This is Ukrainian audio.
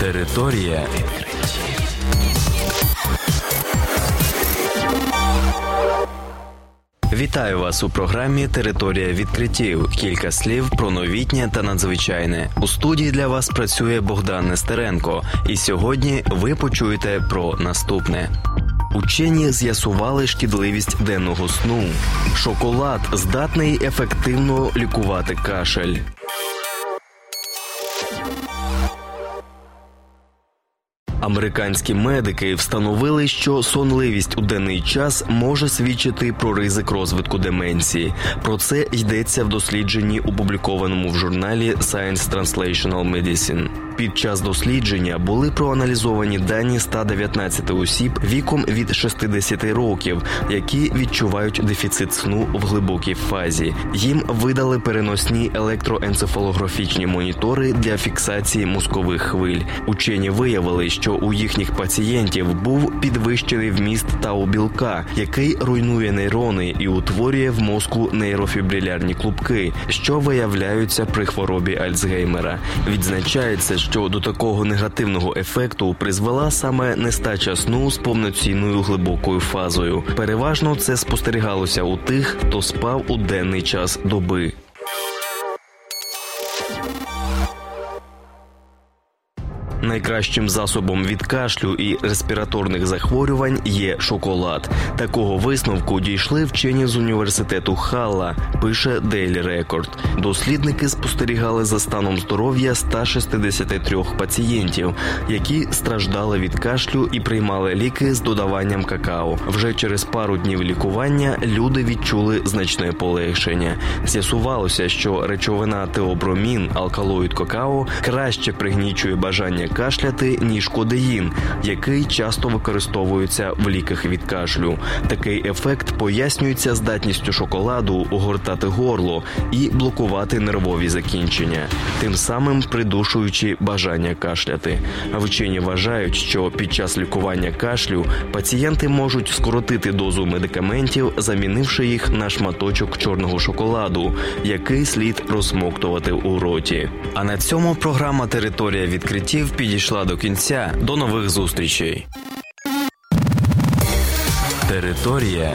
Територія відкриттів. Вітаю вас у програмі Територія відкриттів. Кілька слів про новітнє та надзвичайне. У студії для вас працює Богдан Нестеренко. І сьогодні ви почуєте про наступне. Учені з'ясували шкідливість денного сну. Шоколад здатний ефективно лікувати кашель. Американські медики встановили, що сонливість у денний час може свідчити про ризик розвитку деменції. Про це йдеться в дослідженні, опублікованому в журналі Science Translational Medicine. Під час дослідження були проаналізовані дані 119 осіб віком від 60 років, які відчувають дефіцит сну в глибокій фазі. Їм видали переносні електроенцефалографічні монітори для фіксації мозкових хвиль. Учені виявили, що у їхніх пацієнтів був підвищений вміст тау-білка, який руйнує нейрони і утворює в мозку нейрофібрилярні клубки, що виявляються при хворобі Альцгеймера. Відзначається, що до такого негативного ефекту призвела саме нестача сну з повноцінною глибокою фазою. Переважно це спостерігалося у тих, хто спав у денний час доби. Найкращим засобом від кашлю і респіраторних захворювань є шоколад. Такого висновку дійшли вчені з університету Халла. Пише Daily Record. Дослідники спостерігали за станом здоров'я 163 пацієнтів, які страждали від кашлю і приймали ліки з додаванням какао. Вже через пару днів лікування люди відчули значне полегшення. З'ясувалося, що речовина теобромін, алкалоїд какао краще пригнічує бажання кашляти, ніж кодеїн, який часто використовується в ліках від кашлю. Такий ефект пояснюється здатністю шоколаду огортати горло і блокувати нервові закінчення, тим самим придушуючи бажання кашляти. Вчені вважають, що під час лікування кашлю пацієнти можуть скоротити дозу медикаментів, замінивши їх на шматочок чорного шоколаду, який слід розсмоктувати у роті. А на цьому програма Територія відкриттів підійшла до кінця. До нових зустрічей. Територія.